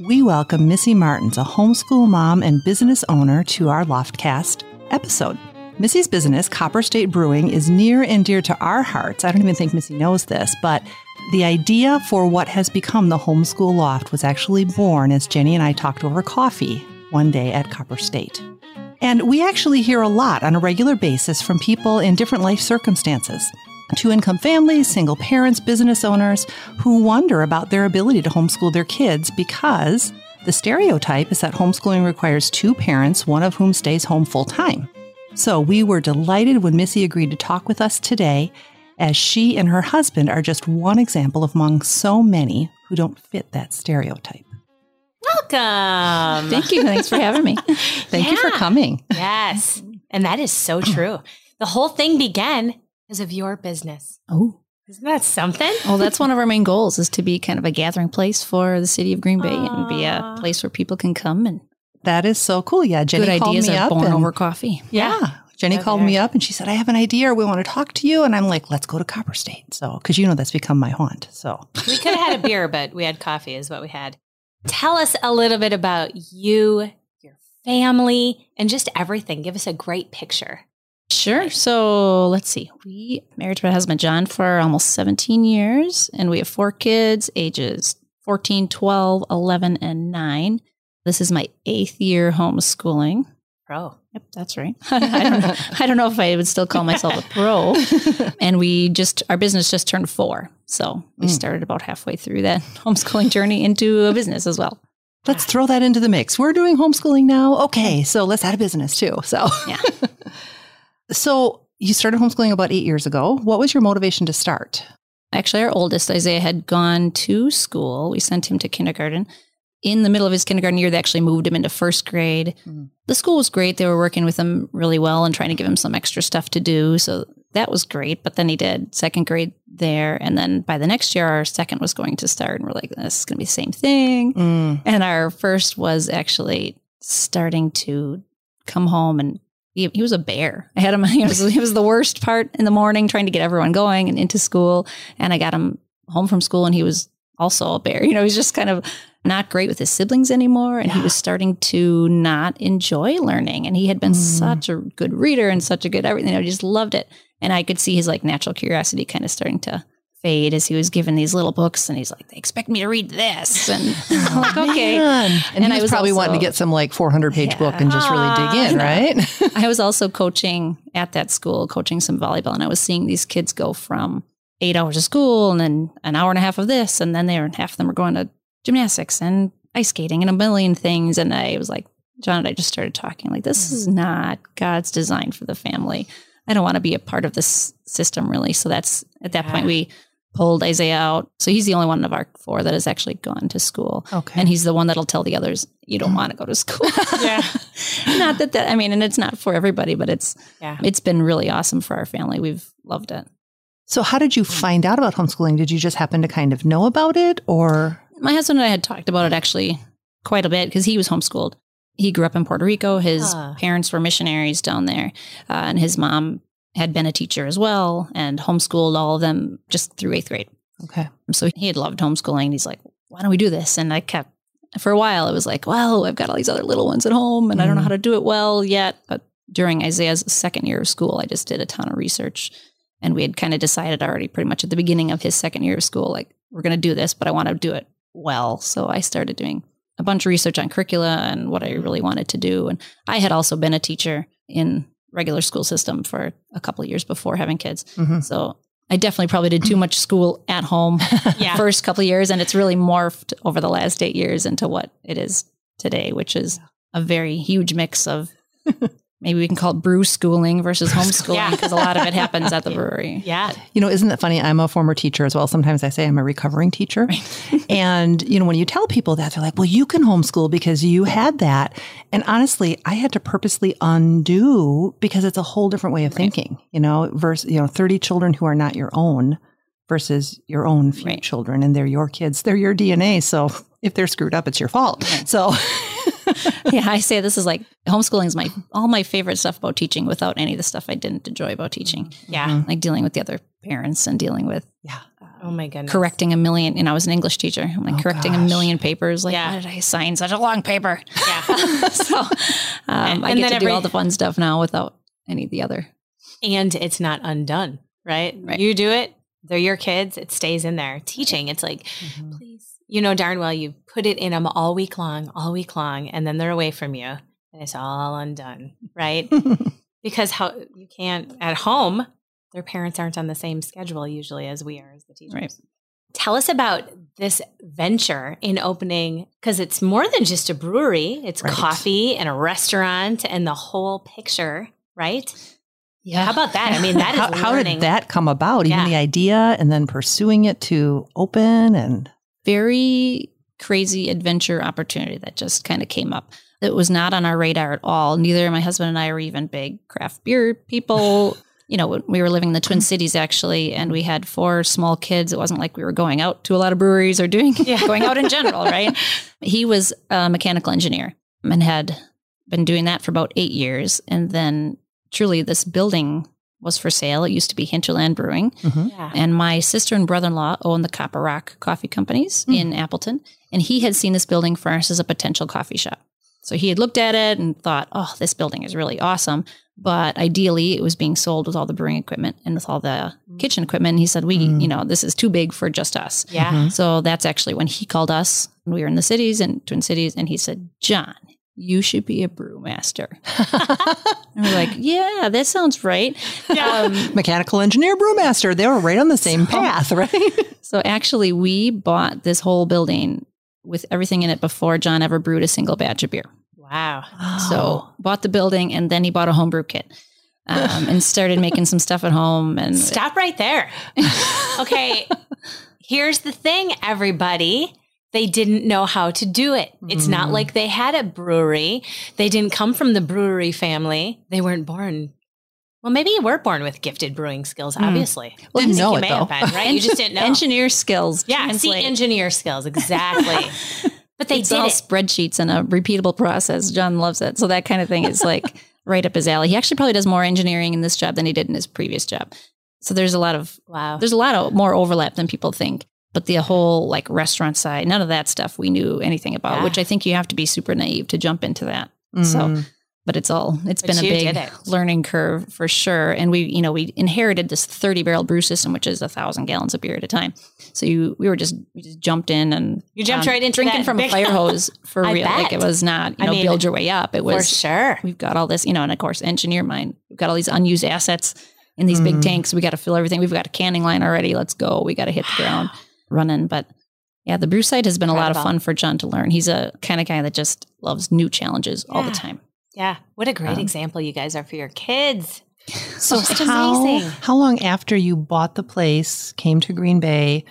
we welcome Missy Martens, a homeschool mom and business owner, to our Loftcast episode. Missy's business, Copper State Brewing, is near and dear to our hearts. I don't even think Missy knows this, but the idea for what has become the Homeschool Loft was actually born as Jenny and I talked over coffee one day at Copper State. And we actually hear a lot on a regular basis from people in different life circumstances two income families, single parents, business owners who wonder about their ability to homeschool their kids because the stereotype is that homeschooling requires two parents, one of whom stays home full time. So we were delighted when Missy agreed to talk with us today, as she and her husband are just one example among so many who don't fit that stereotype. Welcome. Thank you. Thanks for having me. Thank you for coming. Yes. And that is so true. The whole thing began because of your business. Oh, Isn't that something? well, that's one of our main goals is to be kind of a gathering place for the city of Green Bay and be a place where people can come and That is so cool. Yeah, Jenny good called ideas me are up born and- over coffee. Yeah. Jenny That's called very me up and she said, I have an idea we want to talk to you. And I'm like, let's go to Copper State. So, because you know that's become my haunt. So, We could have had a beer, but we had coffee, is what we had. Tell us a little bit about you, your family, and just everything. Give us a great picture. Sure. So let's see. We married to my husband Jon for almost 17 years, and we have four kids, ages 14, 12, 11, and 9. This is my eighth year homeschooling. Pro. Yep, that's right. I don't know. I don't know if I would still call myself a pro. and we just our business just turned four, so we Mm. started about halfway through that homeschooling journey into a business as well. let's throw that into the mix. We're doing homeschooling now. Okay. So, let's add a business too. So, Yeah. So you started homeschooling about eight years ago. What was your motivation to start? Actually, our oldest Isaiah had gone to school. We sent him to kindergarten. In the middle of his kindergarten year, they actually moved him into first grade. Mm. The school was great. They were working with him really well and trying to give him some extra stuff to do. So that was great. But then he did second grade there. And then by the next year, our second was going to start. And we're like, this is going to be the same thing. Mm. And our first was actually starting to come home and he, he was a bear. I had him, he was, he was the worst part in the morning trying to get everyone going and into school. And I got him home from school and he was also a bear. You know, he's just kind of not great with his siblings anymore. And he was starting to not enjoy learning. And he had been Mm. such a good reader and such a good everything. I just loved it. And I could see his like natural curiosity kind of starting to fade as he was given these little books and he's like, they expect me to read this. And I'm like, oh, okay. Man. And, And I was, probably wanting to get some like 400 page Yeah. book and just really dig ah, in, right? I was also coaching at that school, coaching some volleyball, and I was seeing these kids go from eight hours of school and then an hour and a half of this, and then they were half of them were going to gymnastics and ice skating and a million things. And I was like, Jon and I just started talking like, this is mm-hmm. not God's design for the family. I don't want to be a part of this system really. So that's at that point we pulled Isaiah out. So he's the only one of our four that has actually gone to school. okay. And he's the one that'll tell the others, you don't want to go to school. Yeah. not that that, I mean, and it's not for everybody, but it's, Yeah. it's been really awesome for our family. We've loved it. so, how did you find out about homeschooling? Did you just happen to kind of know about it or? My husband and I had talked about it actually quite a bit because he was homeschooled. He grew up in Puerto Rico. His Ah. parents were missionaries down there, uh, and his mom had been a teacher as well and homeschooled all of them just through eighth grade. Okay. So he had loved homeschooling. He's like, why don't we do this? And I kept, for a while, it was like, well, I've got all these other little ones at home and I don't know Mhm. how to do it well yet. But during Isaiah's second year of school, I just did a ton of research. And we had kind of decided already pretty much at the beginning of his second year of school, like, we're going to do this, but I want to do it well. So I started doing a bunch of research on curricula and what I really wanted to do. And I had also been a teacher in regular school system for a couple of years before having kids. Mhm. So I definitely probably did too much school at home Yeah. first couple of years, and it's really morphed over the last eight years into what it is today, which is a very huge mix of maybe we can call it brew schooling versus homeschooling Yeah. because a lot of it happens at the brewery. Yeah. You know, isn't that funny? I'm a former teacher as well. Sometimes I say I'm a recovering teacher. and, you know, when you tell people that, they're like, well, you can homeschool because you had that. And honestly, I had to purposely undo because it's a whole different way of thinking, you know, versus, you know, 30 children who are not your own versus your own few Right. children and they're your kids. They're your DNA. So if they're screwed up, it's your fault. So, yeah, I say this is like homeschooling is my all my favorite stuff about teaching without any of the stuff I didn't enjoy about teaching. Yeah. Like dealing with the other parents and dealing with yeah. Oh my goodness. correcting a million. And I was an English teacher. I'm like Oh, correcting a million papers. Like, Yeah. why did I sign such a long paper? Yeah. so um, And- I and get then to do all the fun stuff now without any of the other. and it's not undone, right? Right. You do it, they're your kids, it stays in there. Teaching, it's like, Mm-hmm. please, you know darn well you put it in them all week long, all week long, and then they're away from you and it's all undone, right? because how you can't at home, their parents aren't on the same schedule usually as we are as the teachers. Right. Tell us about this venture in opening because it's more than just a brewery. It's Right. coffee and a restaurant and the whole picture, right? Yeah. How about that? I mean, that is how, how did that come about? Even Yeah. the idea and then pursuing it to open and very crazy adventure opportunity that just kind of came up. It was not on our radar at all. Neither my husband and I are even big craft beer people. you know, we were living in the Twin Cities actually, and we had four small kids. It wasn't like we were going out to a lot of breweries or doing going out in general, right? He was a mechanical engineer and had been doing that for about eight years. And then truly this building was for sale. It used to be Hinterland Brewing. Yeah. And my sister and brother in law own the Copper Rock coffee companies in Appleton. And he had seen this building furnished as a potential coffee shop. So he had looked at it and thought, oh, this building is really awesome. But ideally, it was being sold with all the brewing equipment and with all the kitchen equipment. And he said, we, Mm. you know, this is too big for just us. Yeah. Mhm. So that's actually when he called us when we were in the cities and Twin Cities. And he said, Jon, you should be a brewmaster. And we're like, yeah, that sounds right. Um, mechanical engineer, brewmaster. They were right on the same path, right? So actually, we bought this whole building with everything in it before Jon ever brewed a single batch of beer. Wow. Oh. So bought the building, and then he bought a homebrew kit um, and started making some stuff at home. And Stop right there. Okay. Here's the thing, everybody. They didn't know how to do it. It's not Mm. like they had a brewery. They didn't come from the brewery family. They weren't born. Well, maybe you were born with gifted brewing skills, obviously. Well, didn't know it, may have though. been, right? You just didn't know. engineer skills. yeah, see, engineer skills, exactly. but they it's did all it. spreadsheets and a repeatable process. Jon loves it. So that kind of thing is like right up his alley. He actually probably does more engineering in this job than he did in his previous job. So there's a lot of Wow. there's a lot of more overlap than people think. But the whole like restaurant side, none of that stuff we knew anything about, Yeah. which I think you have to be super naive to jump into that. So, Mm. but it's all it's But been a big learning curve for sure. And we, you know, we inherited this 30 barrel brew system, which is a thousand gallons of beer at a time. So you, we were just we just jumped in and You jumped um, right into drinking from a fire hose for real. Like it was not, you I know, mean, build your way up. It was For sure. we've got all this, you know, and of course, engineer mind. We've got all these unused assets in these big Mm. tanks. We got to fill everything. We've got a canning line already. Let's go. We got to hit the ground running. But yeah, the brew site has been a lot of fun for Jon to learn. He's a kind of guy that just loves new challenges all the time. Yeah. What a great Um, example you guys are for your kids. So Just how, amazing. how long after you bought the place, came to Green Bay,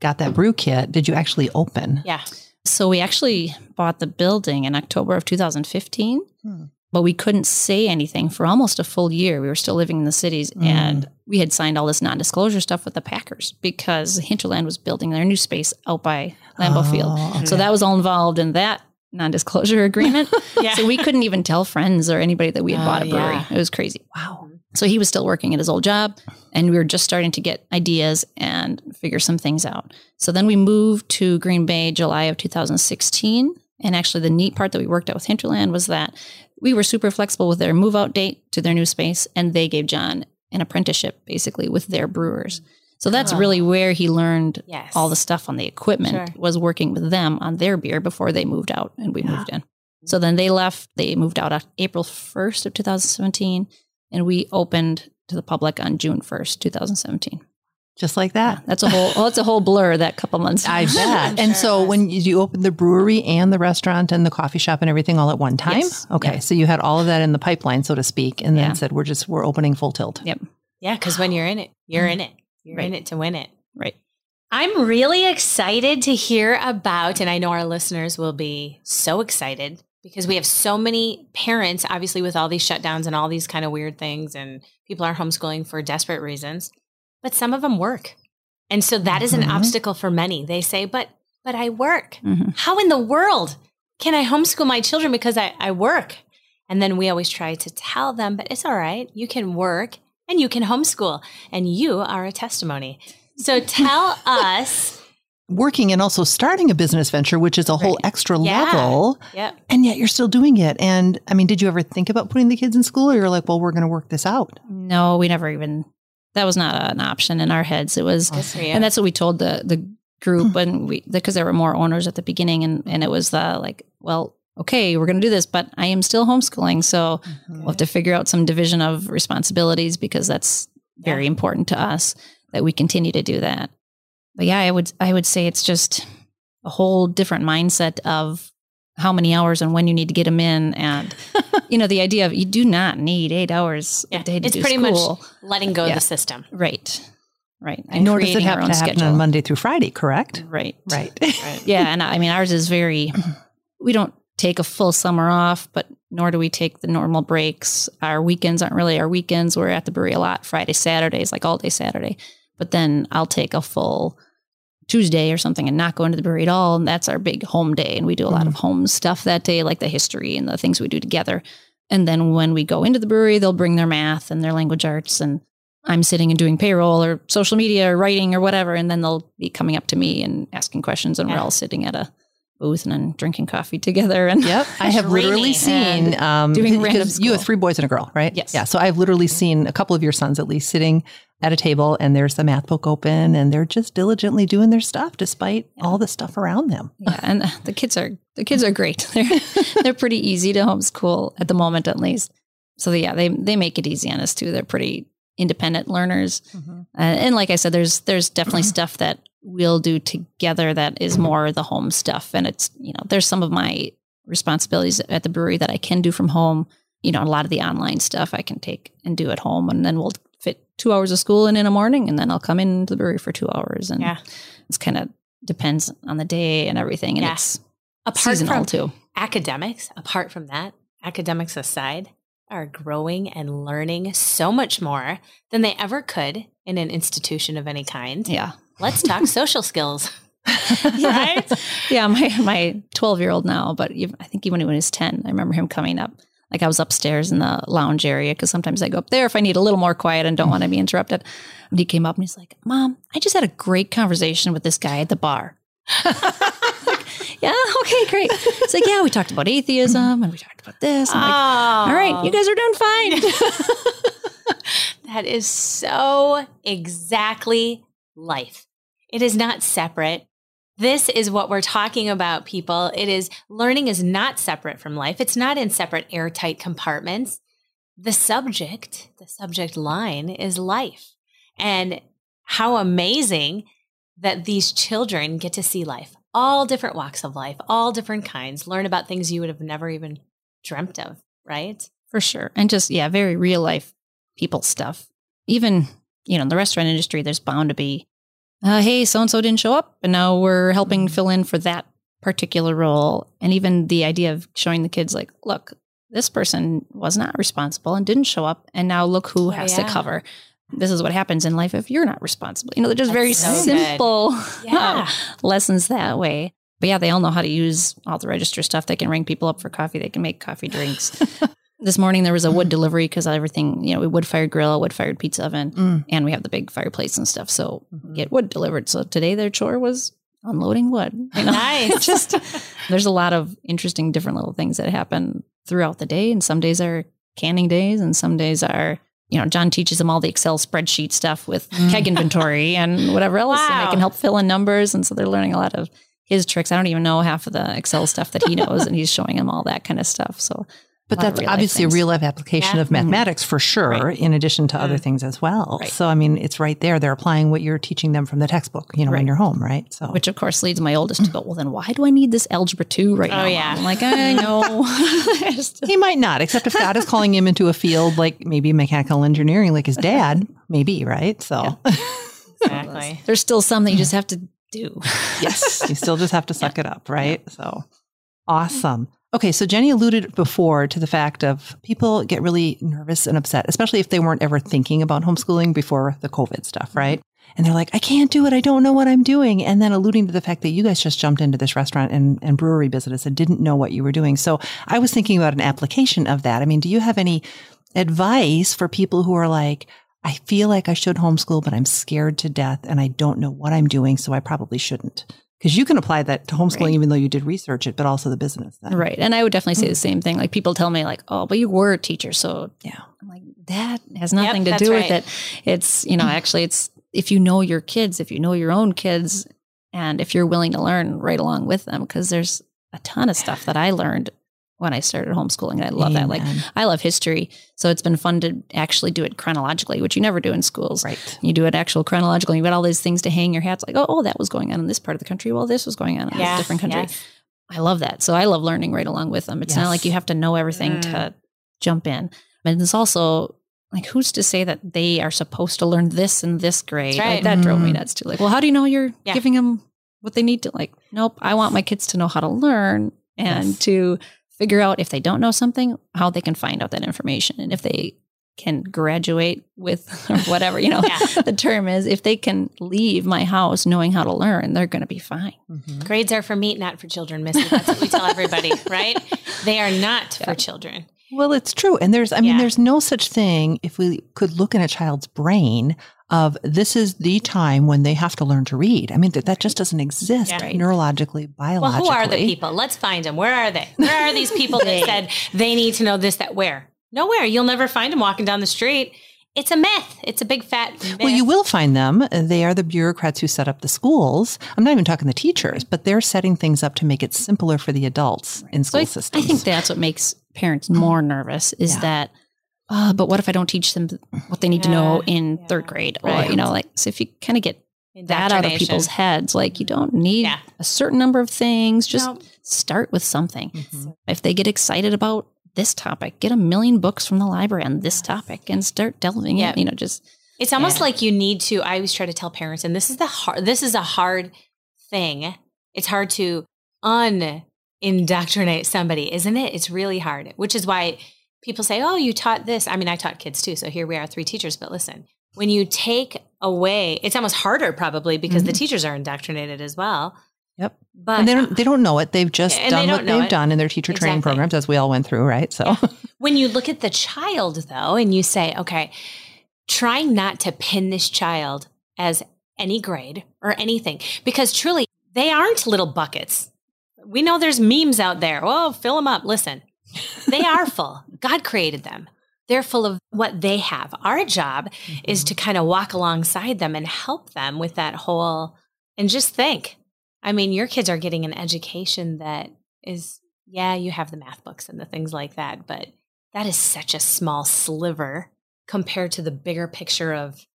got that brew kit, did you actually open? Yeah. So we actually bought the building in October of 2015, Hmm. But we couldn't say anything for almost a full year. We were still living in the cities Mm. and we had signed all this non-disclosure stuff with the Packers because Hinterland was building their new space out by Lambeau Field. Oh, So that was all involved in that non-disclosure agreement. Yeah. so we couldn't even tell friends or anybody that we had Oh, bought a brewery. yeah. It was crazy. wow. So he was still working at his old job and we were just starting to get ideas and figure some things out. So then we moved to Green Bay July of 2016. And actually the neat part that we worked out with Hinterland was that we were super flexible with their move out date to their new space and they gave Jon an apprenticeship basically with their brewers. So that's Oh. really where he learned Yes. all the stuff on the equipment Sure. was working with them on their beer before they moved out and we Yeah. moved in. So then they left, they moved out on April 1st of 2017 and we opened to the public on June 1st, 2017. Just like that. That's a whole. Well, it's a whole blur that couple months. I bet. and sure so it when you, you opened the brewery and the restaurant and the coffee shop and everything all at one time? Yes. Okay. Yeah. So you had all of that in the pipeline, so to speak, and then Yeah. said, we're just, we're opening full tilt. Yep. Yeah, because when you're in it, you're in it. You're in it to win it. Right. I'm really excited to hear about, and I know our listeners will be so excited because we have so many parents, obviously, with all these shutdowns and all these kind of weird things, and people are homeschooling for desperate reasons, but some of them work. And so that is an Mhm. obstacle for many. They say, but, but I work. hmm How in the world can I homeschool my children because I, I work? And then we always try to tell them, but it's all right. You can work and you can homeschool, and you are a testimony. So tell us. Working and also starting a business venture, which is a whole extra Yeah. level, Yep. and yet you're still doing it. And I mean, did you ever think about putting the kids in school or you're like, well, we're going to work this out? No, we never even. That was not an option in our heads. It was, Good for and that's what we told the the group, mm. and we because there were more owners at the beginning, and and it was the like, well, okay, we're going to do this, but I am still homeschooling, so mm-hmm. we'll have to figure out some division of responsibilities because that's very Yeah. important to us that we continue to do that. But yeah, I would I would say it's just a whole different mindset of how many hours and when you need to get them in, and you know the idea of you do not need eight hours Yeah, a day to it's do pretty much- letting go of the system. right, right, And nor does it creating have to happen schedule. on Monday through Friday, correct? Right, Right. yeah, and I mean ours is very. We don't take a full summer off, but nor do we take the normal breaks. Our weekends aren't really our weekends. We're at the brewery a lot, Friday, Saturdays, like all day Saturday. But then I'll take a full Tuesday or something and not go into the brewery at all. And that's our big home day. And we do a lot of home stuff that day, like the history and the things we do together. And then when we go into the brewery, they'll bring their math and their language arts. And I'm sitting and doing payroll or social media or writing or whatever. And then they'll be coming up to me and asking questions. And we're all sitting at a booth and then drinking coffee together. And Yep. I have literally seen um doing random because you have three boys and a girl, right? Yes. Yeah. So I've literally seen a couple of your sons at least sitting at a table and there's the math book open and they're just diligently doing their stuff despite all the stuff around them. Yeah, and the kids are the kids are great. They're they're pretty easy to homeschool at the moment, at least. So yeah, they they make it easy on us too. They're pretty independent learners, uh, and like I said, there's there's definitely stuff that we'll do together that is more the home stuff, and it's you know there's some of my responsibilities at the brewery that I can do from home. You know, a lot of the online stuff I can take and do at home, and then we'll two hours of school and in a morning, and then I'll come into the brewery for two hours, and Yeah. it's kind of depends on the day and everything, and Yeah. it's Apart seasonal from too. academics, apart from that, academics aside, are growing and learning so much more than they ever could in an institution of any kind. Yeah. Let's talk social skills. right? Yeah. My my twelve year old now, but I think even when he was ten, I remember him coming up. Like I was upstairs in the lounge area because sometimes I go up there if I need a little more quiet and don't want to be interrupted. And he came up and he's like, "Mom, I just had a great conversation with this guy at the bar." yeah. Okay. Great. It's like, yeah, we talked about atheism and we talked about this. I'm like, oh. all right, you guys are doing fine. That is so exactly life. It is not separate. This is what we're talking about, people. It is learning is not separate from life. It's not in separate airtight compartments. The subject, the subject line is life. And how amazing that these children get to see life, all different walks of life, all different kinds, learn about things you would have never even dreamt of, right? For sure. And just, yeah, very real life people stuff. Even, you know, in the restaurant industry, there's bound to be, uh, hey, so and so didn't show up. And now we're helping fill in for that particular role. And even the idea of showing the kids, like, look, this person was not responsible and didn't show up. And now look who Oh, has yeah. to cover. This is what happens in life if you're not responsible. You know, they're just That's very so simple Yeah. lessons that way. But yeah, they all know how to use all the register stuff. They can ring people up for coffee. They can make coffee drinks. this morning there was a wood delivery because everything, you know, we wood fired grill, wood fired pizza oven, Mm. and we have the big fireplace and stuff. So Mm-hmm. get wood delivered. So today their chore was unloading wood. You know? Nice. Just there's a lot of interesting different little things that happen throughout the day. And some days are canning days and some days are you know, Jon teaches them all the Excel spreadsheet stuff with keg inventory and whatever else. And Wow. they can help fill in numbers. And so they're learning a lot of his tricks. I don't even know half of the Excel stuff that he knows, and he's showing them all that kind of stuff. So But that's obviously things. a real life application Yeah. of mathematics for sure, Right. in addition to other Mm. things as well. Right. So, I mean, it's right there. They're applying what you're teaching them from the textbook, you know, right. in your home, right? So, Which of course leads my oldest to go, well, then why do I need this algebra two right Oh, now? yeah. I'm like, I know. He might not, except if God is calling him into a field like maybe mechanical engineering, like his dad, maybe, right? So, Exactly. There's still some that you just have to do. yes, you still just have to suck it up, right? So, awesome. Okay, so Jenny alluded before to the fact of people get really nervous and upset, especially if they weren't ever thinking about homeschooling before the COVID stuff, mm-hmm. right? And they're like, I can't do it. I don't know what I'm doing. And then alluding to the fact that you guys just jumped into this restaurant and, and brewery business and didn't know what you were doing. So I was thinking about an application of that. I mean, do you have any advice for people who are like, I feel like I should homeschool, but I'm scared to death and I don't know what I'm doing. So I probably shouldn't. Because you can apply that to homeschooling, Right. even though you did research it, but also the business. Then. Right. And I would definitely say the mm. same thing. Like people tell me like, oh, but you were a teacher. So Yeah. I'm like, that has nothing to do right. with it. It's, you know, actually it's if you know your kids, if you know your own kids, and if you're willing to learn right along with them, because there's a ton of stuff that I learned when I started homeschooling. And I love that. Like I love history. So it's been fun to actually do it chronologically, which you never do in schools. right. You do it actual chronological. You've got all these things to hang your hats like, oh, oh, that was going on in this part of the country. Well, this was going on in Yeah. this different country. yes. I love that. So I love learning right along with them. It's not like you have to know everything Mm. to jump in. And it's also like, who's to say that they are supposed to learn this in this grade? Right. Like, that drove me Mhm. nuts too. Like, well, how do you know you're Yeah. giving them what they need to? Like, nope. I want my kids to know how to learn and Yes. to figure out if they don't know something, how they can find out that information, and if they can graduate with or whatever you know Yeah. the term is if they can leave my house knowing how to learn they're going to be fine Mhm. Grades are for meat, not for children, Missy. That's what we tell everybody, right? They are not Yeah. for children. Well, it's true. And there's, I mean, Yeah. there's no such thing if we could look in a child's brain of this is the time when they have to learn to read. I mean, that, that just doesn't exist Yeah. Right. neurologically, biologically. Well, who are the people? Let's find them. Where are they? Where are these people that said they need to know this, that, where? Nowhere. You'll never find them walking down the street. It's a myth. It's a big fat myth. Well, you will find them. They are the bureaucrats who set up the schools. I'm not even talking the teachers, but they're setting things up to make it simpler for the adults in So school I, systems. I think that's what makes parents more mm-hmm. nervous is Yeah. that, uh, but what if I don't teach them what they need to know in Yeah. third grade? Or, Right. you know, like, so if you kind of get that out of people's heads, like, you don't need Yeah. a certain number of things, just No. start with something. Mhm. If they get excited about this topic, get a million books from the library on this topic and start delving Yeah. in, you know, just It's almost Yeah. like you need to. I always try to tell parents, and this is the hard. This is a hard thing. It's hard to un-indoctrinate somebody, isn't it? It's really hard. Which is why people say, "Oh, you taught this." I mean, I taught kids too, so here we are, three teachers. But listen, when you take away, it's almost harder probably because the mm-hmm. teachers are indoctrinated as well. Yep. But and they don't, they don't know it. They've just they done don't what they've it. done in their teacher training programs, as we all went through, right? So, when you look at the child though and you say okay trying not to pin this child as any grade or anything because truly they aren't little buckets we know there's memes out there oh fill them up listen they are full. God created them. They're full of what they have. Our job is to mm-hmm. kind of walk alongside them and help them with that whole and just think. I mean your kids are getting an education that is yeah you have the math books and the things like that but that is such a small sliver compared to the bigger picture of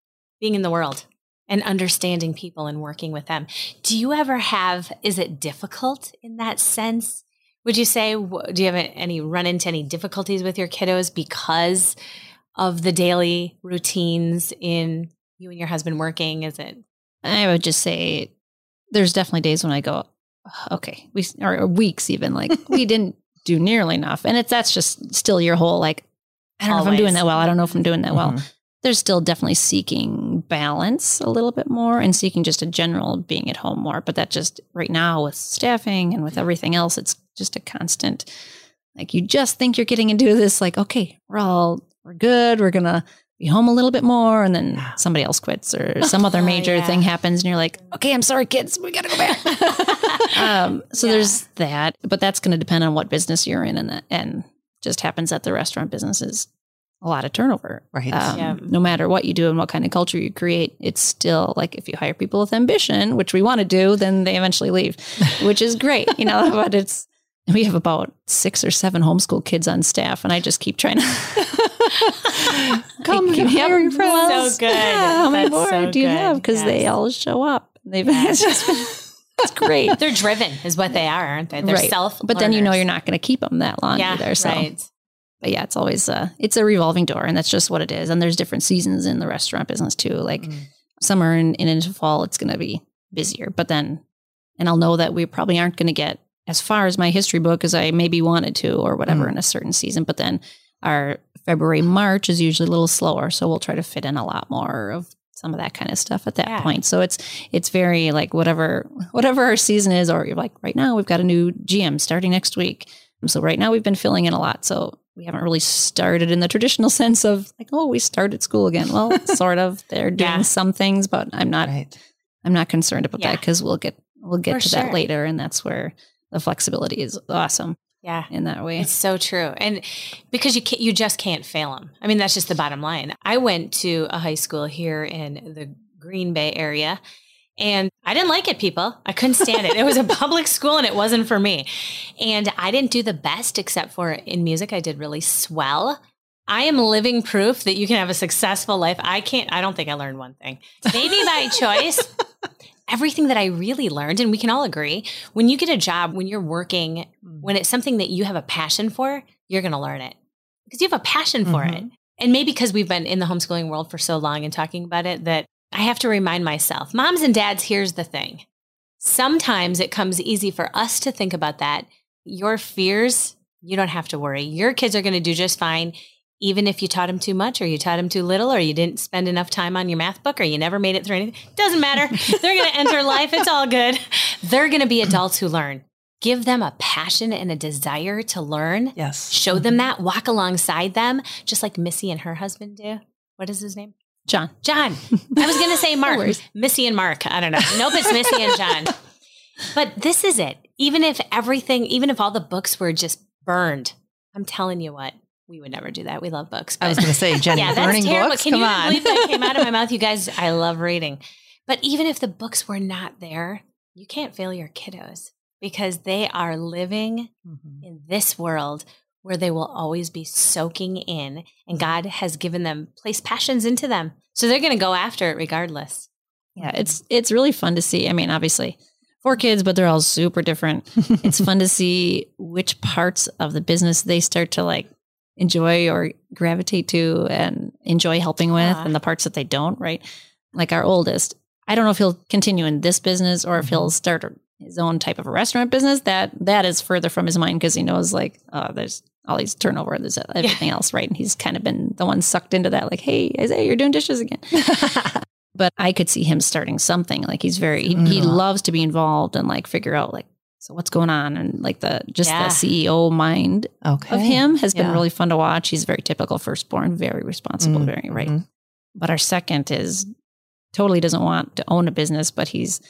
being in the world and understanding people and working with them. Do you ever have, is it difficult in that sense? Would you say, do you have any run into any difficulties with your kiddos because of the daily routines in you and your husband working? Is it, I would just say there's definitely days when I go, okay, we or, or weeks even like we didn't do nearly enough, and it's that's just still your whole like I don't know if I'm doing that well. I don't know if I'm doing that well. Mhm. There's still definitely seeking balance a little bit more and seeking just a general being at home more. But that just right now with staffing and with everything else, it's just a constant. Like you just think you're getting into this, like okay, we're all we're good. We're gonna be home a little bit more, and then somebody else quits or some other Oh, major yeah. thing happens, and you're like, okay, I'm sorry, kids, we gotta go back. um, so Yeah. there's that, but that's going to depend on what business you're in, and that and just happens that the restaurant business is a lot of turnover. Right. Um, Yeah. No matter what you do and what kind of culture you create, it's still like if you hire people with ambition, which we want to do, then they eventually leave, which is great, you know. But it's we have about six or seven homeschool kids on staff, and I just keep trying to Come Keep- hire your friends. So good. Yeah, how many more so do you good. have? Because they all show up. They've it's just been, it's great. They're driven, is what they are, aren't they? They're Right. self. But then you know you're not going to keep them that long Yeah, either. So, right. but yeah, it's always uh, it's a revolving door, and that's just what it is. And there's different seasons in the restaurant business too. Like Mm. summer and, and into fall, it's going to be busier. But then, and I'll know that we probably aren't going to get as far as my history book as I maybe wanted to, or whatever, Mm. in a certain season. But then our February March is usually a little slower, so we'll try to fit in a lot more of some of that kind of stuff at that Yeah. point. So it's it's very like whatever whatever our season is, or you're like right now we've got a new GM starting next week. So right now we've been filling in a lot. So we haven't really started in the traditional sense of like, oh, we started school again. Well, sort of. They're doing Yeah. some things, but I'm not Right. I'm not concerned about that because we'll get we'll get For to sure. that later, and that's where the flexibility is awesome Yeah. in that way. It's so true. And because you can't, you just can't fail them. I mean, that's just the bottom line. I went to a high school here in the Green Bay area and I didn't like it, people. I couldn't stand it. It was a public school and it wasn't for me. And I didn't do the best except for in music, I did really swell. I am living proof that you can have a successful life. I can't, I don't think I learned one thing. Maybe by choice. Everything that I really learned, and we can all agree, when you get a job, when you're working, when it's something that you have a passion for, you're going to learn it because you have a passion for it. Mhm. And maybe because we've been in the homeschooling world for so long and talking about it, that I have to remind myself, moms and dads, here's the thing. Sometimes it comes easy for us to think about that. Your fears, you don't have to worry. Your kids are going to do just fine, even if you taught them too much or you taught them too little or you didn't spend enough time on your math book or you never made it through anything. Doesn't matter. They're going to enter life. It's all good. They're going to be adults who learn. Give them a passion and a desire to learn. Yes. Show them mm-hmm. that. Walk alongside them, just like Missy and her husband do. What is his name? Jon. Jon. I was going to say Mark. worries. Missy and Mark. I don't know. Nope, it's Missy and Jon. But this is it. Even if everything, even if all the books were just burned, I'm telling you what, we would never do that. We love books. I was going to say, Jenny, yeah, that's burning terrible. books. Can Come you on. believe that came out of my mouth? You guys, I love reading. But even if the books were not there, you can't fail your kiddos because they are living Mhm. in this world where they will always be soaking in and God has given them placed passions into them. So they're going to go after it regardless. Yeah, it's it's really fun to see. I mean, obviously, four kids, but they're all super different. it's fun to see which parts of the business they start to like enjoy or gravitate to and enjoy helping with, Ah. and the parts that they don't. Right, like our oldest, I don't know if he'll continue in this business or if he'll start his own type of a restaurant business. That that is further from his mind because he knows like, oh, there's all these turnover, and there's everything else, right? And he's kind of been the one sucked into that, like, hey, Isaiah, you're doing dishes again but I could see him starting something. Like he's very he, he Mhm. loves to be involved and like figure out like so what's going on and like the just Yeah. the CEO mind okay. of him has been Yeah. really fun to watch. He's very typical firstborn, very responsible, Mm, very right. mhm. But our second is totally doesn't want to own a business, but he's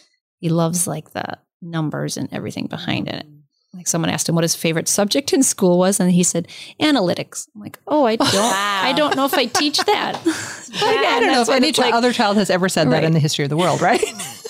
he loves like the numbers and everything behind it. Like someone asked him what his favorite subject in school was, and he said analytics. I'm like, oh, I don't, Wow. I don't know if I teach that. I don't know if any chi- other child has ever said that in the history of the world, right?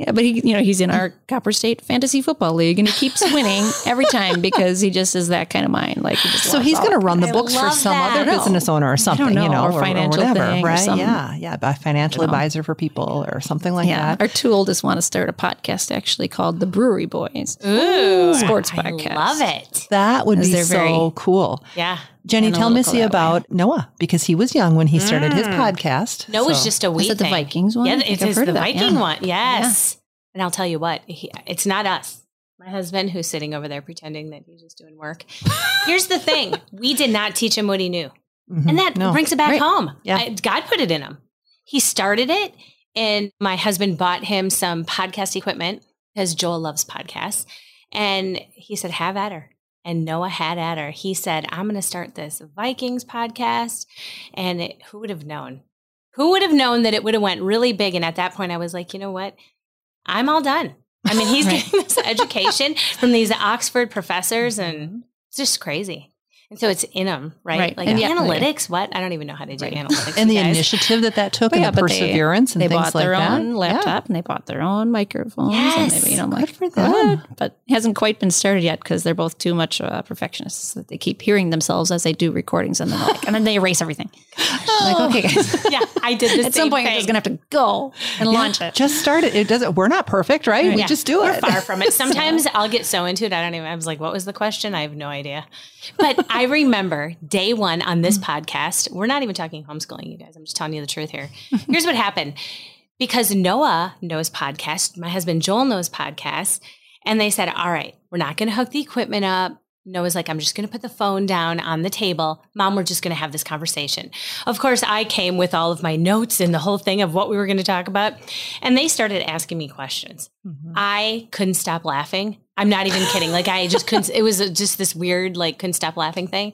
Yeah, but he, you know, he's in our Copper State Fantasy Football League, and he keeps winning every time because he just is that kind of mind. Like, he just so he's going to run the I books for some that. other business owner or something, know, you know, or financial whatever, thing or right? some- yeah, yeah, a financial you know. advisor for people or something like yeah, that. our two oldest want to start a podcast actually called the Brewery Boys. Ooh, Sports I podcast. love it. That would be so very- cool. Yeah. Jenny, tell Missy that way. about Noah because he was young when he started his Mm. podcast. Noah's So- just a wee Is it the. Vikings one? Yeah, think it I've is heard the that, Viking yeah. one. Yes. And I'll tell you what, he, it's not us. My husband, who's sitting over there pretending that he's just doing work. Here's the thing we did not teach him what he knew. Mhm. And that No. brings it back Right. home. Yeah. I- God put it in him. He started it, and my husband bought him some podcast equipment because Joel loves podcasts. And he said, Have at her. And Noah had at her. He said, I'm going to start this Vikings podcast. And it, who would have known? Who would have known that it would have went really big? And at that point, I was like, you know what? I'm all done. I mean, he's Right. getting this education from these Oxford professors, and mm-hmm. it's just crazy. And so it's in them, right? Right. Like And yeah- analytics, what? I don't even know how to do Right. analytics. and the guys. initiative that that took But and yeah, the but they- perseverance and they things bought their own laptop and they bought their own microphones. Yes. and they, you know, I'm Good like, for them. But it hasn't quite been started yet because they're both too much uh, perfectionists. That they keep hearing themselves as they do recordings, and then they're like, and then they erase everything. I'm like, okay, guys. yeah, I did the At some point, thing. I'm just gonna have to go and Yeah, launch it. Just start it. It doesn't. We're not perfect, right? We Yeah, just do we're it. far from it. Sometimes I'll get so into it, I don't even. I was like, "What was the question?" I have no idea. But I remember day one on this podcast. We're not even talking homeschooling, you guys. I'm just telling you the truth here. Here's what happened: because Noah knows podcast, my husband Joel knows podcasts, and they said, "All right, we're not going to hook the equipment up." Noah's like, I'm just going to put the phone down on the table. Mom, we're just going to have this conversation. Of course, I came with all of my notes and the whole thing of what we were going to talk about. And they started asking me questions. Mhm. I couldn't stop laughing. I'm not even kidding. Like I just couldn't. It was just this weird, like couldn't stop laughing thing.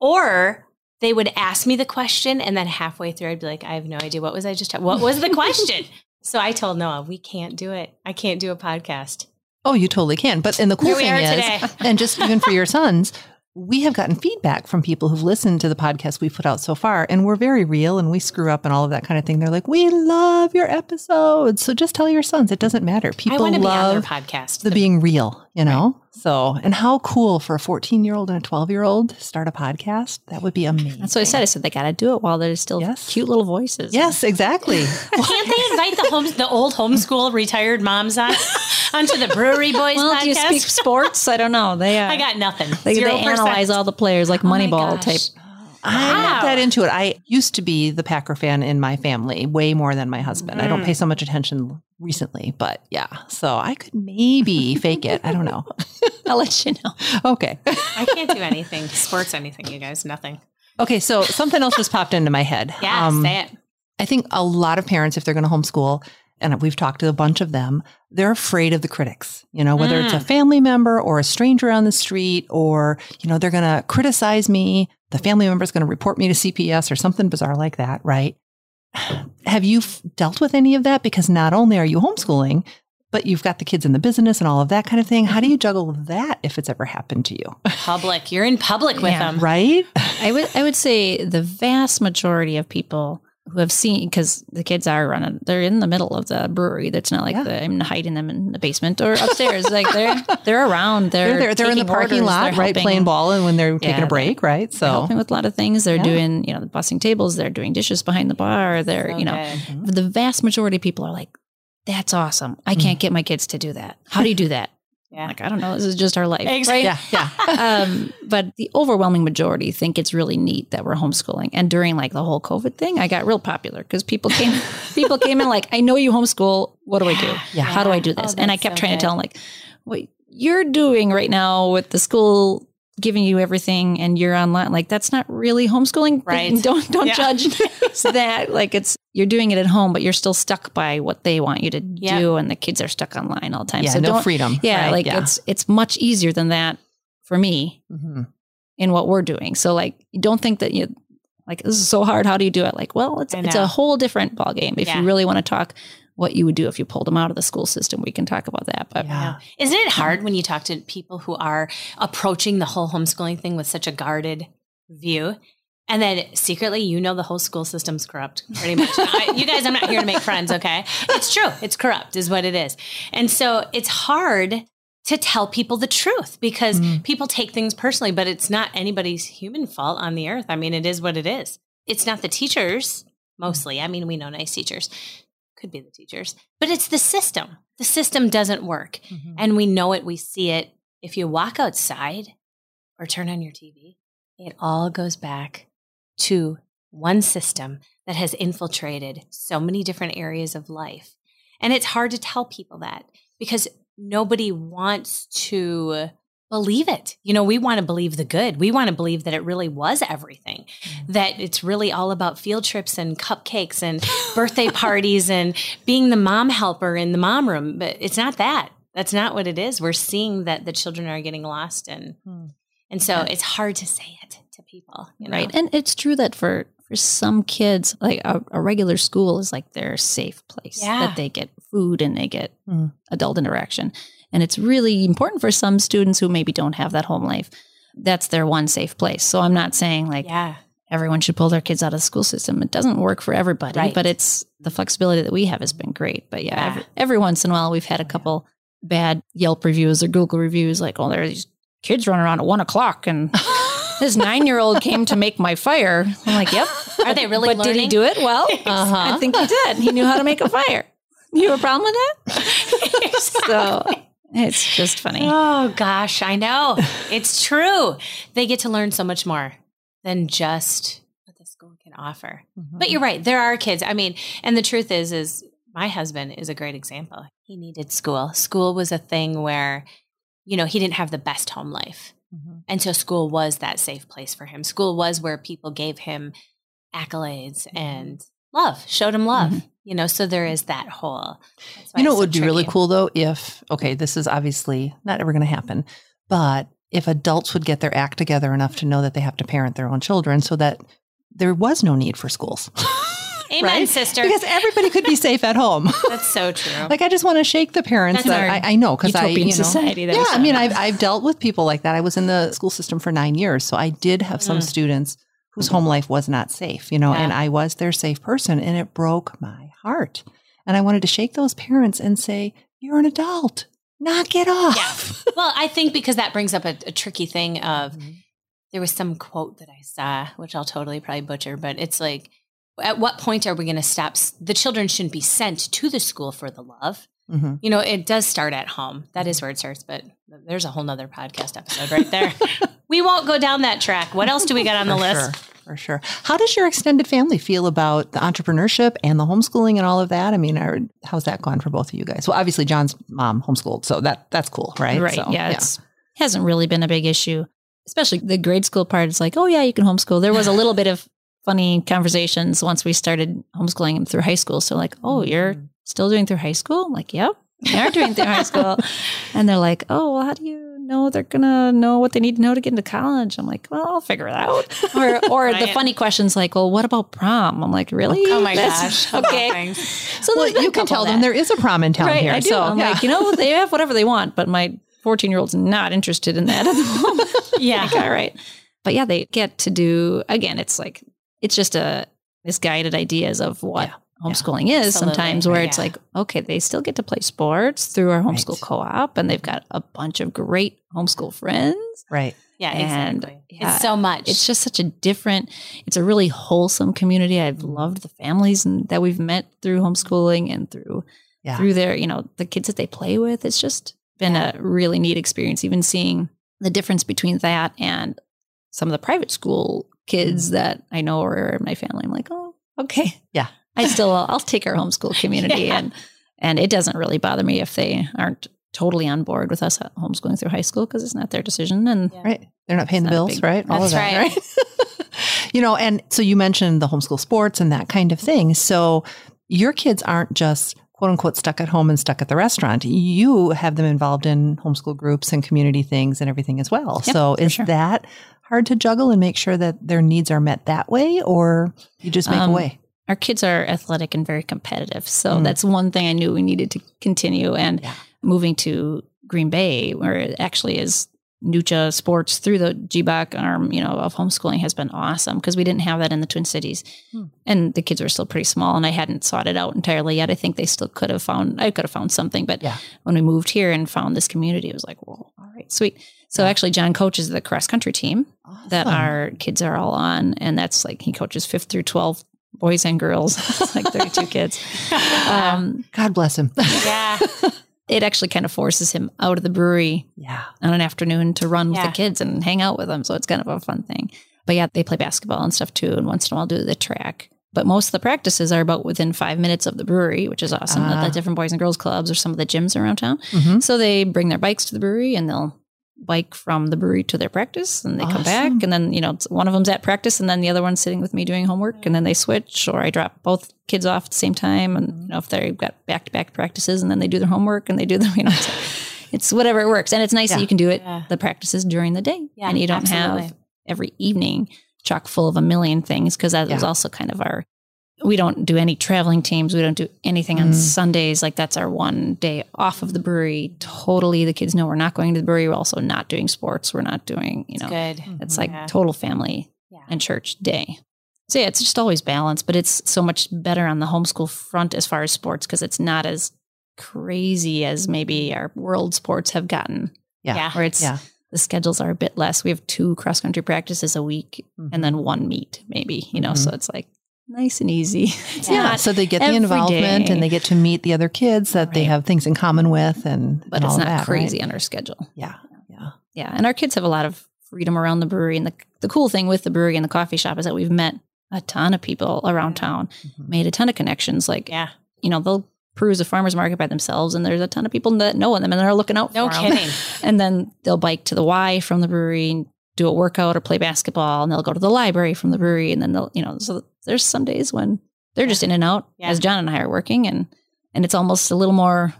Or they would ask me the question, and then halfway through, I'd be like, I have no idea what was I just. ta- What was the question? so I told Noah, we can't do it. I can't do a podcast. Oh, you totally can. But and the cool thing is, today. and just even for your sons, we have gotten feedback from people who've listened to the podcast we've put out so far, and we're very real and we screw up and all of that kind of thing. They're like, "We love your episodes." So just tell your sons it doesn't matter. People want to be on their love podcast. the being real, you know. So, and how cool for a 14 year old and a 12 year old to start a podcast? That would be amazing. That's what I said. I said they got to do it while they're still Yes. cute little voices. Yes, exactly. Can't they invite the homes, the old homeschool retired moms on onto the Brewery Boys Well, do you podcast? speak sports? I don't know. They uh, I got nothing. they, they analyze all the players like Oh Moneyball gosh. type. I'm Wow. not that into it. I used to be the Packer fan in my family way more than my husband. I don't Mm. pay so much attention recently, but yeah. So I could maybe fake it. I don't know. I'll let you know. Okay. I can't do anything sports, anything. You guys, nothing. Okay. So something else just popped into my head. Yeah, Um, say it. I think a lot of parents, if they're going to homeschool, and we've talked to a bunch of them, they're afraid of the critics, you know, whether it's a family member or a stranger on the street, or, you know, they're going to criticize me. The family member is going to report me to CPS or something bizarre like that, right? Have you f- dealt with any of that? Because not only are you homeschooling, but you've got the kids in the business and all of that kind of thing. How do you mm-hmm. juggle that if it's ever happened to you? Public. You're in public with Yeah. them. Right? I would I would say the vast majority of people who have seen because the kids are running they're in the middle of the brewery that's not like Yeah. the, I'm hiding them in the basement or upstairs like they're they're around they're They're, they're in the parking orders, lot, right? helping- Playing ball and when they're Yeah, taking a break, right? So, helping with a lot of things they're Yeah. doing you know the bussing tables they're doing dishes behind the bar they're So you know good. Mm-hmm. the vast majority of people are like that's awesome I can't mm. get my kids to do that how do you do that Yeah. like I don't know this is just our life Exactly. right yeah, yeah. um, but the overwhelming majority think it's really neat that we're homeschooling. And during like the whole COVID thing, I got real popular because people came, people came in like, I know you homeschool. What do I do? Yeah. How do I do Oh, this? and I kept so trying good. to tell them like, what you're doing right now with the school giving you everything and you're online, like that's not really homeschooling. Right. Don't don't Yeah. judge that. Like it's you're doing it at home, but you're still stuck by what they want you to Yeah. do, and the kids are stuck online all the time. yeah, so no don't, freedom. yeah, right? like it's it's much easier than that for me Mhm. in what we're doing. So like you don't think that you like this is so hard. How do you do it? Like, well, it's it's a whole different ballgame. If Yeah. you really want to talk what you would do if you pulled them out of the school system, we can talk about that. But Yeah. Isn't it hard when you talk to people who are approaching the whole homeschooling thing with such a guarded view? And then secretly, you know, the whole school system's corrupt, pretty much. I, you guys, I'm not here to make friends, okay? It's true. It's corrupt, is what it is. And so it's hard to tell people the truth because Mm. people take things personally, but it's not anybody's human fault on the earth. I mean, it is what it is. It's not the teachers, mostly. I mean, we know nice teachers, could be the teachers, but it's the system. The system doesn't work. Mhm. And we know it, we see it. If you walk outside or turn on your TV, it all goes back to one system that has infiltrated so many different areas of life. And it's hard to tell people that because nobody wants to believe it. You know, we want to believe the good. We want to believe that it really was everything, that it's really all about field trips and cupcakes and birthday parties and being the mom helper in the mom room. But it's not that. That's not what it is. We're seeing that the children are getting lost and Hmm. and so it's hard to say it to people, you know? right, and it's true that for for some kids, like a, a regular school is like their safe place Yeah. that they get food and they get Mm. adult interaction. And it's really important for some students who maybe don't have that home life that's their one safe place. So I'm not saying like Yeah. everyone should pull their kids out of the school system. It doesn't work for everybody, Right. but it's the flexibility that we have has been great. But yeah, Yeah. Every, every once in a while we've had a couple bad Yelp reviews or Google reviews, like, oh, there are these kids running around at one o'clock and this nine year old came to make my fire. I'm like, yep. Are they really But did he do it well? Uh-huh. I think he did. He knew how to make a fire. You have a problem with that? So it's just funny. Oh gosh, I know. It's true. They get to learn so much more than just what the school can offer. But mm-hmm. you're right. There are kids. I mean, and the truth is, is my husband is a great example. He needed school. School was a thing where, you know, he didn't have the best home life. Mhm. And so school was that safe place for him. School was where people gave him accolades mm-hmm. and love, showed him love. Mm-hmm. You know, so there is that whole. You know it would so be really cool though if okay, this is obviously not ever going to happen, but if adults would get their act together enough to know that they have to parent their own children so that there was no need for schools. Amen, right? sister. Because everybody could be safe at home. That's so true. like I just want to shake the parents That's that I, I know because I you know, society. That yeah, I mean, I've, I've dealt with people like that. I was in the school system for nine years. So I did have some Mm. students whose home life was not safe, you know, Yeah. and I was their safe person and it broke my And I wanted to shake those parents and say, you're an adult. Knock it off. well, I think because that brings up a, a tricky thing of Mm-hmm. there was some quote that I saw, which I'll totally probably butcher, but it's like, at what point are we going to stop? The children shouldn't be sent to the school for the love. hmm You know, it does start at home. That is where it starts, but there's a whole nother podcast episode right there. we won't go down that track. What else do we got on the For list? Sure, for sure. How does your extended family feel about the entrepreneurship and the homeschooling and all of that? I mean, are, how's that gone for both of you guys? Well, obviously, Jon's mom homeschooled, so that that's cool, right? Right. So, yeah, it hasn't really been a big issue, especially the grade school part. It's like, oh yeah, you can homeschool. There was a little bit of funny conversations once we started homeschooling him through high school. So like, oh, you're Mhm. still doing through high school? I'm like, yep, we are doing through high school. And they're like, oh, well, how do you know they're gonna know what they need to know to get into college? I'm like, well, I'll figure it out. Or or the funny questions like, well, what about prom? I'm like, really? Oh my That's- gosh. Okay. So Well, you can tell them there is a prom in town right, here. I do. So, I'm yeah. like, you know, they have whatever they want, but my 14 year old's not interested in that at the moment. Yeah. like, all right. But yeah, they get to do, again, it's like, it's just a misguided ideas of what Yeah. Homeschooling is Absolutely. sometimes where it's like, okay, they still get to play sports through our homeschool Right. co op and they've got a bunch of great homeschool friends. right. Yeah, And, exactly. yeah, it's so much. It's just such a different, it's a really wholesome community. I've Mm-hmm. loved the families and, that we've met through homeschooling and through Yeah. through their, you know, the kids that they play with. It's just been a really neat experience, even seeing the difference between that and some of the private school kids that I know are in my family. I'm like, oh, okay. Mm-hmm. Yeah. I still, I'll take our homeschool community Yeah. and, and it doesn't really bother me if they aren't totally on board with us homeschooling through high school because it's not their decision. And Yeah. Right. They're not paying the not bills, big- right? All of that, right. right? you know, and so you mentioned the homeschool sports and that kind of thing. So your kids aren't just quote unquote stuck at home and stuck at the restaurant. You have them involved in homeschool groups and community things and everything as well. Yep, so is sure. that hard to juggle and make sure that their needs are met that way or you just make Um, a way? Our kids are athletic and very competitive. So Mm. that's one thing I knew we needed to continue. And Yeah. moving to Green Bay, where it actually is Nucha sports through the GBAC arm, you know, of homeschooling has been awesome because we didn't have that in the Twin Cities. Hmm. And the kids were still pretty small and I hadn't sought it out entirely yet. I think they still could have found, I could have found something. But Yeah. when we moved here and found this community, it was like, well, all right, sweet. So Yeah. actually, Jon coaches the cross country team that our kids are all on. And that's like he coaches fifth through 12 boys and girls, It's like 32 kids. Um, God bless him. yeah. it actually kind of forces him out of the brewery yeah. on an afternoon to run with the kids and hang out with them. So it's kind of a fun thing. But yeah, they play basketball and stuff too. And once in a while do the track. But most of the practices are about within five minutes of the brewery, which is awesome. At Ah. the different boys and girls clubs or some of the gyms around town. Mhm. So they bring their bikes to the brewery and they'll bike from the brewery to their practice and they come back and then you know it's- one of them's at practice and then the other one's sitting with me doing homework and then they switch or I drop both kids off at the same time and you know if they've got back to back practices and then they do their homework and they do them you know it's, it's whatever it works and it's nice Yeah. that you can do it Yeah. the practices during the day Yeah, and you don't absolutely. have every evening chock full of a million things because that was also kind of our we don't do any traveling teams. We don't do anything on Mm. Sundays. Like that's our one day off of the brewery. Totally, the kids know we're not going to the brewery. We're also not doing sports. We're not doing, you know, Good. it's like Yeah. total family Yeah. and church day. So yeah, it's just always balanced, but it's so much better on the homeschool front as far as sports because it's not as crazy as maybe our world sports have gotten, Yeah. Yeah. where it's Yeah. the schedules are a bit less. We have two cross country practices a week Mhm. and then one meet, maybe, you know, Mhm. so it's like nice and easy. It's yeah, so they get the involvement day. and they get to meet the other kids that they have things in common with, and but and it's all not that, crazy right? on our schedule. Yeah, yeah. Yeah. And our kids have a lot of freedom around the brewery. And the, the cool thing with the brewery and the coffee shop is that we've met a ton of people around town, Mhm. made a ton of connections. Like, Yeah. you know, they'll cruise a farmer's market by themselves and there's a ton of people that know them and they're looking out No for 'em. kidding. And then they'll bike to the Y from the brewery and do a workout or play basketball and they'll go to the library from the brewery and then they'll, you know, so there's some days when they're just in and out Yeah. as Jon and I are working and and it's almost a little more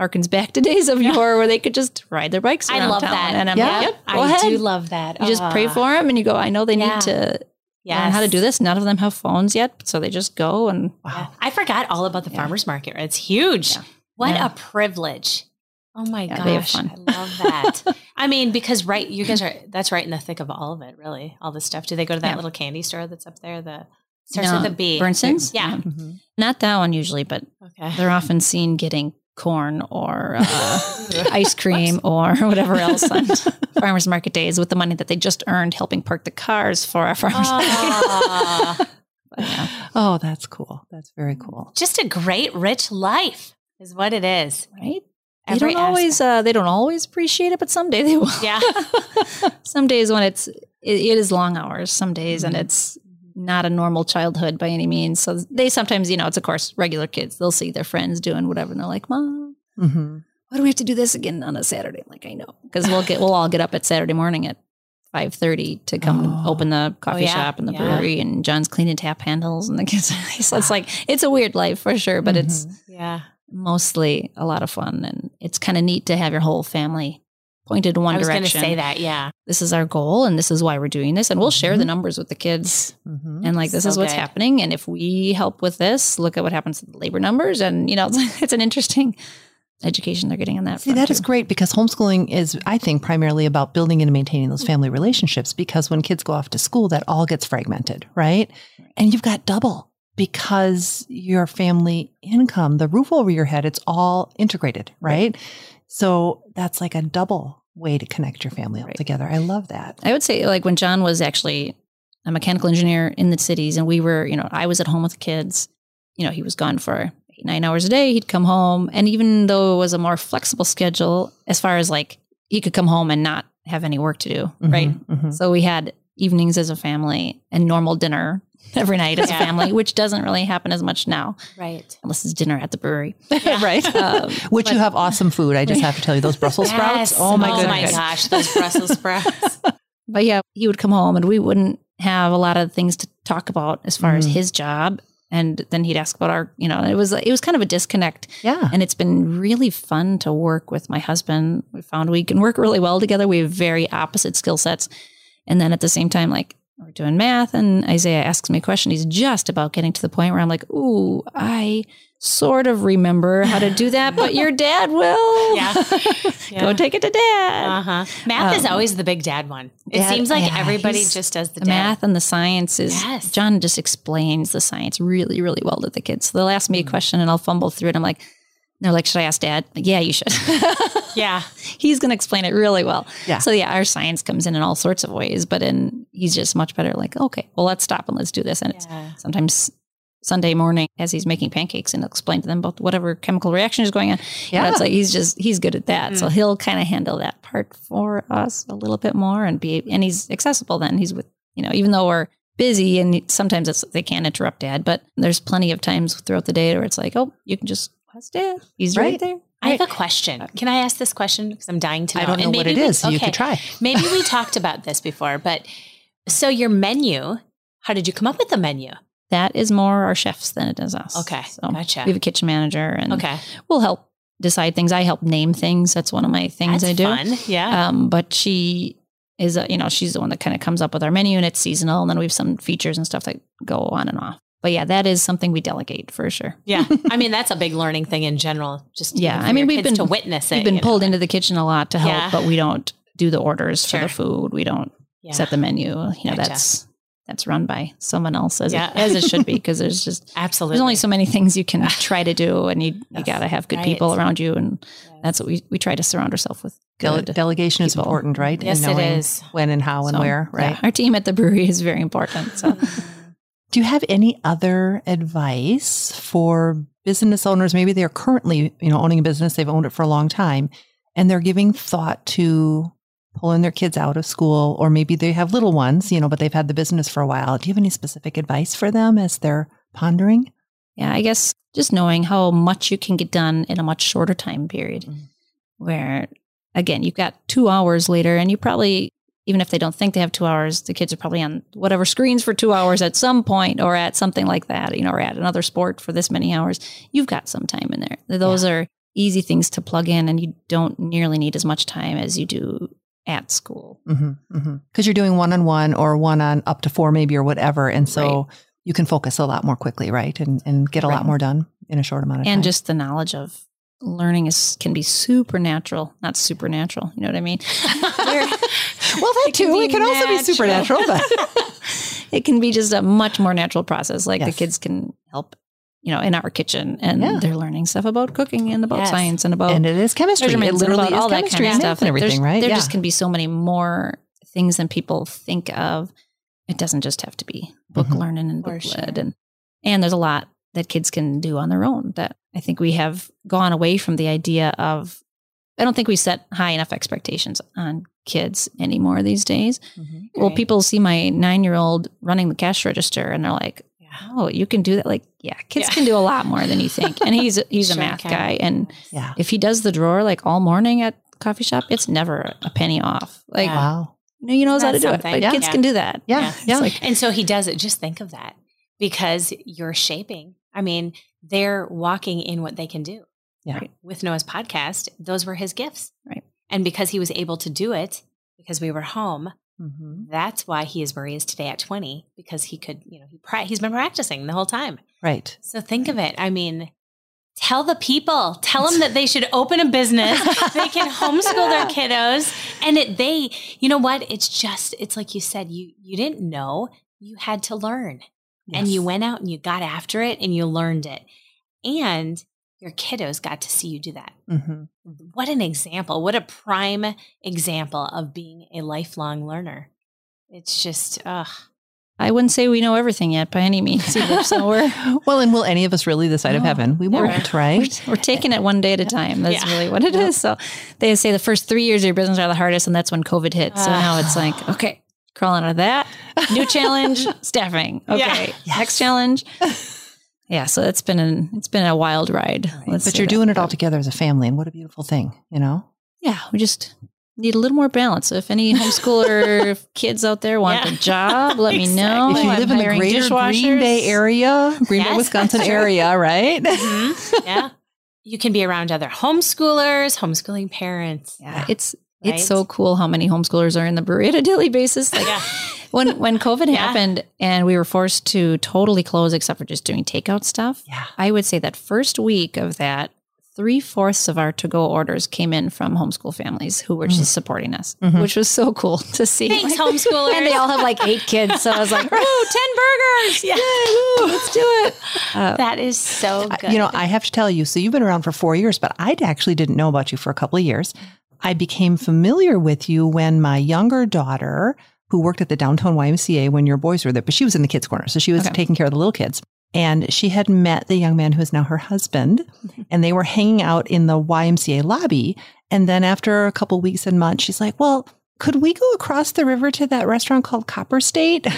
harkens back to days of yore where they could just ride their bikes I love town. that. And I'm Yeah. like, yep, I ahead. do love that. You just pray for them and you go, I know they need to Yes. learn how to do this. None of them have phones yet. So they just go and Wow. I forgot all about the farmers market. It's huge. What a privilege. Oh my Yeah, gosh. I love that. I mean, because right, you guys are that's right in the thick of all of it, really. All this stuff. Do they go to that Yeah. little candy store that's up there? The starts No, with a B. Bernson's? Yeah. Mhm. Not that one usually, but Okay. they're often seen getting corn or uh, ice cream or whatever else on farmers market days with the money that they just earned helping park the cars for our farmers market. Yeah. Oh, that's cool. That's very cool. just a great, rich life is what it is. Right? They don't always uh, they don't always appreciate it, but someday they will. Yeah. some days when it's it, it is long hours, some days and Mhm. it's not a normal childhood by any means. So they sometimes, you know, it's of course regular kids. They'll see their friends doing whatever and they're like, Mom, hmm why do we have to do this again on a Saturday? I'm like, I know. Because we'll get we'll all get up at Saturday morning at five thirty to come Oh. open the coffee yeah. shop and the Yeah. brewery and Jon's cleaning tap handles and the kids so it's like it's a weird life for sure, but it's Mhm. Yeah. Mostly a lot of fun and it's kind of neat to have your whole family pointed in one I was going to direction. say that. Yeah. This is our goal and this is why we're doing this and we'll share the Mhm. numbers with the kids Mhm. and like this So is what's good. happening and if we help with this, look at what happens to the labor numbers and you know it's, it's an interesting education they're getting on that. See, that is too. great because homeschooling is, I think, primarily about building and maintaining those family relationships because when kids go off to school, that all gets fragmented, right? And you've got double because your family income, the roof over your head, it's all integrated, right? So that's like a double way to connect your family all Right. together. I love that. I would say like when Jon was actually a mechanical engineer in the cities and we were, you know, I was at home with the kids, you know, he was gone for eight, nine hours a day. He'd come home. And even though it was a more flexible schedule, as far as like he could come home and not have any work to do, right? Mhm, mhm. So we had evenings as a family and normal dinner every night as Yeah. a family, which doesn't really happen as much now, Right. unless it's dinner at the brewery. right. Um, Which you have awesome food. I just have to tell you, those Brussels sprouts. Oh my oh goodness. my gosh, those Brussels sprouts. But yeah, he would come home and we wouldn't have a lot of things to talk about as far as Mhm. his job. And then he'd ask about our, you know, it was it was kind of a disconnect. Yeah. And it's been really fun to work with my husband. We found we can work really well together. We have very opposite skill sets. And then at the same time, like we're doing math and Isaiah asks me a question. He's just about getting to the point where I'm like, ooh, I sort of remember how to do that, but your dad will. Yeah. Go take it to dad. Uh huh. Math is Um, always the big dad one. It dad- seems like yeah, everybody just does the, the dad. math and the science is Yes. Jon just explains the science really, really well to the kids. So they'll ask me a Mhm. question and I'll fumble through it. I'm like, they're like, should I ask dad? Like, yeah, you should. Yeah. he's going to explain it really well. Yeah. So yeah, our science comes in in all sorts of ways, but in he's just much better. Like, okay, well, let's stop and let's do this. And it's sometimes Sunday morning as he's making pancakes and he'll explain to them about whatever chemical reaction is going on. You know, Yeah. it's like he's just he's good at that. So Mhm. he'll kind of handle that part for us a little bit more and be and he's accessible then. He's with you know, even though we're busy and sometimes it's they can't interrupt dad, but there's plenty of times throughout the day where it's like, oh, you can just dad? He's right, Right. there. I have a question. Can I ask this question? Because I'm dying to know. I don't know And what maybe it we- is. so You could try. Maybe we talked about this before, but so your menu, how did you come up with the menu? That is more our chefs than it is us. Okay. So gotcha. we have a kitchen manager and okay. we'll help decide things. I help name things. That's one of my things That's I do. fun. Yeah. Um, but she is, a, you know, she's the one that kind of comes up with our menu and it's seasonal. And then we have some features and stuff that go on and off. But yeah, that is something we delegate for sure. Yeah. I mean, that's a big learning thing in general. Just Yeah, I mean, we've been- to witness it. We've been pulled know. into the kitchen a lot to help, Yeah. but we don't do the orders for the food. We don't Yeah. set the menu. You know, Gotcha. that's that's run by someone else as Yeah. it, as it should be because there's just Absolutely. there's only so many things you can try to do, and you you got to have good Right. people around you, and Yes. that's what we we try to surround ourselves with. Dele- Good. delegation is important, right? In Yes, it knowing is. When and how and So, where, yeah, right? our team at the brewery is very important. So Do you have any other advice for business owners? Maybe they're currently, you know, owning a business, they've owned it for a long time, and they're giving thought to pulling their kids out of school, or maybe they have little ones, you know, but they've had the business for a while. Do you have any specific advice for them as they're pondering? yeah, I guess just knowing how much you can get done in a much shorter time period, Mm. where again you've got two hours later, and you probably even if they don't think they have two hours, the kids are probably on whatever screens for two hours at some point, or at something like that, you know, or at another sport for this many hours. You've got some time in there. Those are easy things to plug in, and you don't nearly need as much time as you do at school. Because mm-hmm, you're doing one on one or one on up to four, maybe, or whatever. And so you can focus a lot more quickly, right? And, and get a lot more done in a short amount of time. and just the knowledge of learning is can be supernatural, not supernatural. You know what I mean? Where- well, that it too. be It can also be supernatural, but it can be just a much more natural process. Like Yes. the kids can help, you know, in our kitchen, and Yeah. they're learning stuff about cooking and about Yes. science and about and it is chemistry. It and literally about is all that kind of stuff. and everything, right? There yeah. just can be so many more things than people think of. It doesn't just have to be book Mhm. learning and book sure. led, and and there's a lot that kids can do on their own. That I think we have gone away from the idea of. I don't think we set high enough expectations on kids anymore these days. Mhm. Well, Right. people see my nine year old running the cash register and they're like, Yeah. "Oh, you can do that!" Like, yeah, kids Yeah. can do a lot more than you think. And he's a, he's Sure a math can. guy, and Yeah. if he does the drawer like all morning at coffee shop, it's never a penny off. Like, Yeah. Wow. you know, how to That's do it. something. Like, Yeah. kids Yeah. can do that. Yeah. Yeah. Yeah. Like, And so he does it. Just think of that because you're shaping. I mean, they're walking in what they can do. Yeah. Right? With Noah's podcast, those were his gifts. Right. And because he was able to do it because we were home, Mhm. that's why he is where he is today at 20 because he could, you know, he pra- he's been practicing the whole time. Right. So think of it. I mean, tell the people, tell them that they should open a business. they can homeschool their kiddos, and it they, you know what? It's just it's like you said. You you didn't know. You had to learn, and you went out and you got after it, and you learned it, and your kiddos got to see you do that. Mhm. What an example! What a prime example of being a lifelong learner. It's just, ugh. I wouldn't say we know everything yet by any means either. So we're, well, and will any of us really this side of heaven? We won't, right? we're, we're taking it one day at a time. That's Yeah. really what it is. So they say the first three years of your business are the hardest, and that's when COVID hit. So Ah. now it's like, okay, crawling out of that. New challenge, staffing. Okay, Yeah. Yes. next challenge. Yeah, so it's been an it's been a wild ride. Let's but you're doing it all together as a family, and what a beautiful thing, you know? Yeah, we just need a little more balance. So if any homeschooler kids out there want Yeah. a job, let me know. if you I'm live in the greater Green. Bay area, Green Bay, Wisconsin area, right? Mhm. yeah. You can be around other homeschoolers, homeschooling parents. Yeah, it's Right? it's so cool how many homeschoolers are in the brewery at a daily basis. Like Yeah. When when COVID Yeah. happened and we were forced to totally close except for just doing takeout stuff, Yeah. I would say that first week of that, three fourths of our to go orders came in from homeschool families who were just supporting us, Mhm. which was so cool to see. Thanks, Like- homeschoolers. and they all have like eight kids. So I was like, "Ooh, 10 burgers. Yeah. Yay, woo, let's do it. Uh, that is so good. You know, I have to tell you, so you've been around for four years, but I actually didn't know about you for a couple of years. I became familiar with you when my younger daughter, who worked at the downtown YMCA when your boys were there, but she was in the kids' corner. So she was Okay. taking care of the little kids. And she had met the young man who is now her husband, mm-hmm. and they were hanging out in the YMCA lobby. And then after a couple weeks and months, she's like, Well, could we go across the river to that restaurant called Copper State?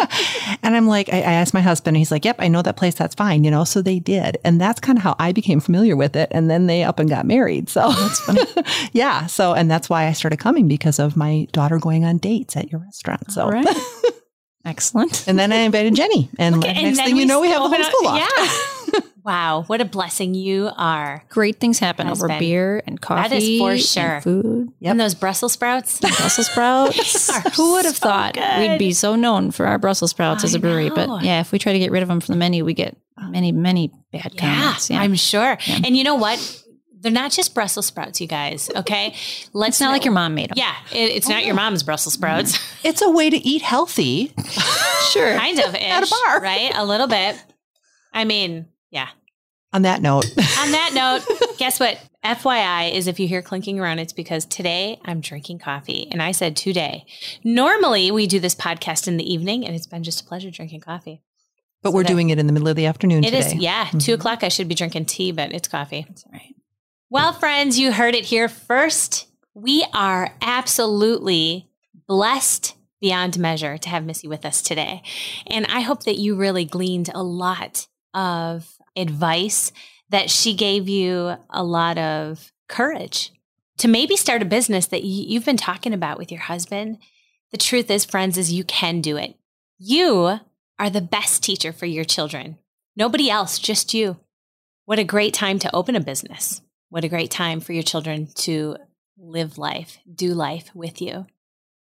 and I'm like, I, I asked my husband, and he's like, Yep, I know that place. That's fine. You know, so they did. And that's kind of how I became familiar with it. And then they up and got married. So oh, that's funny. yeah. So, and that's why I started coming because of my daughter going on dates at your restaurant. So, all right. Excellent. and then I invited Jenny. And Okay, next then thing you know, we have the whole loft. Yeah. Wow, what a blessing you are. Great things happen over Husband. beer and coffee. That is for and sure. food. And those Brussels sprouts. Brussels sprouts. Who would have so thought good. we'd be so known for our Brussels sprouts as a brewery? know. But yeah, if we try to get rid of them from the menu, we get many, many bad Yeah, comments. Yeah. I'm sure. Yeah. And you know what? They're not just Brussels sprouts, you guys. Okay, let's it's not like your mom made them. Yeah, it, it's not your oh. mom's Brussels sprouts. It's a way to eat healthy. sure. kind of At a bar. right? A little bit. I mean, yeah. On that note, On that note, guess what? FYI is if you hear clinking around, it's because today I'm drinking coffee. And I said today. Normally we do this podcast in the evening, and it's been just a pleasure drinking coffee. but So we're doing it in the middle of the afternoon It today. is, yeah. Two Mhm. o'clock I should be drinking tea, but it's coffee. That's all right. Well, friends, you heard it here first. We are absolutely blessed beyond measure to have Missy with us today. And I hope that you really gleaned a lot of advice, that she gave you a lot of courage to maybe start a business that you've been talking about with your husband. The truth is, friends, is you can do it. You are the best teacher for your children. Nobody else, just you. What a great time to open a business. What a great time for your children to live life, do life with you.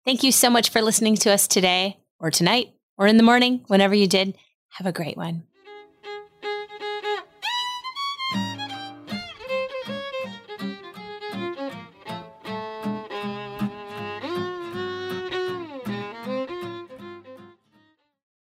Thank you so much for listening to us today or tonight or in the morning, whenever you did. Have a great one.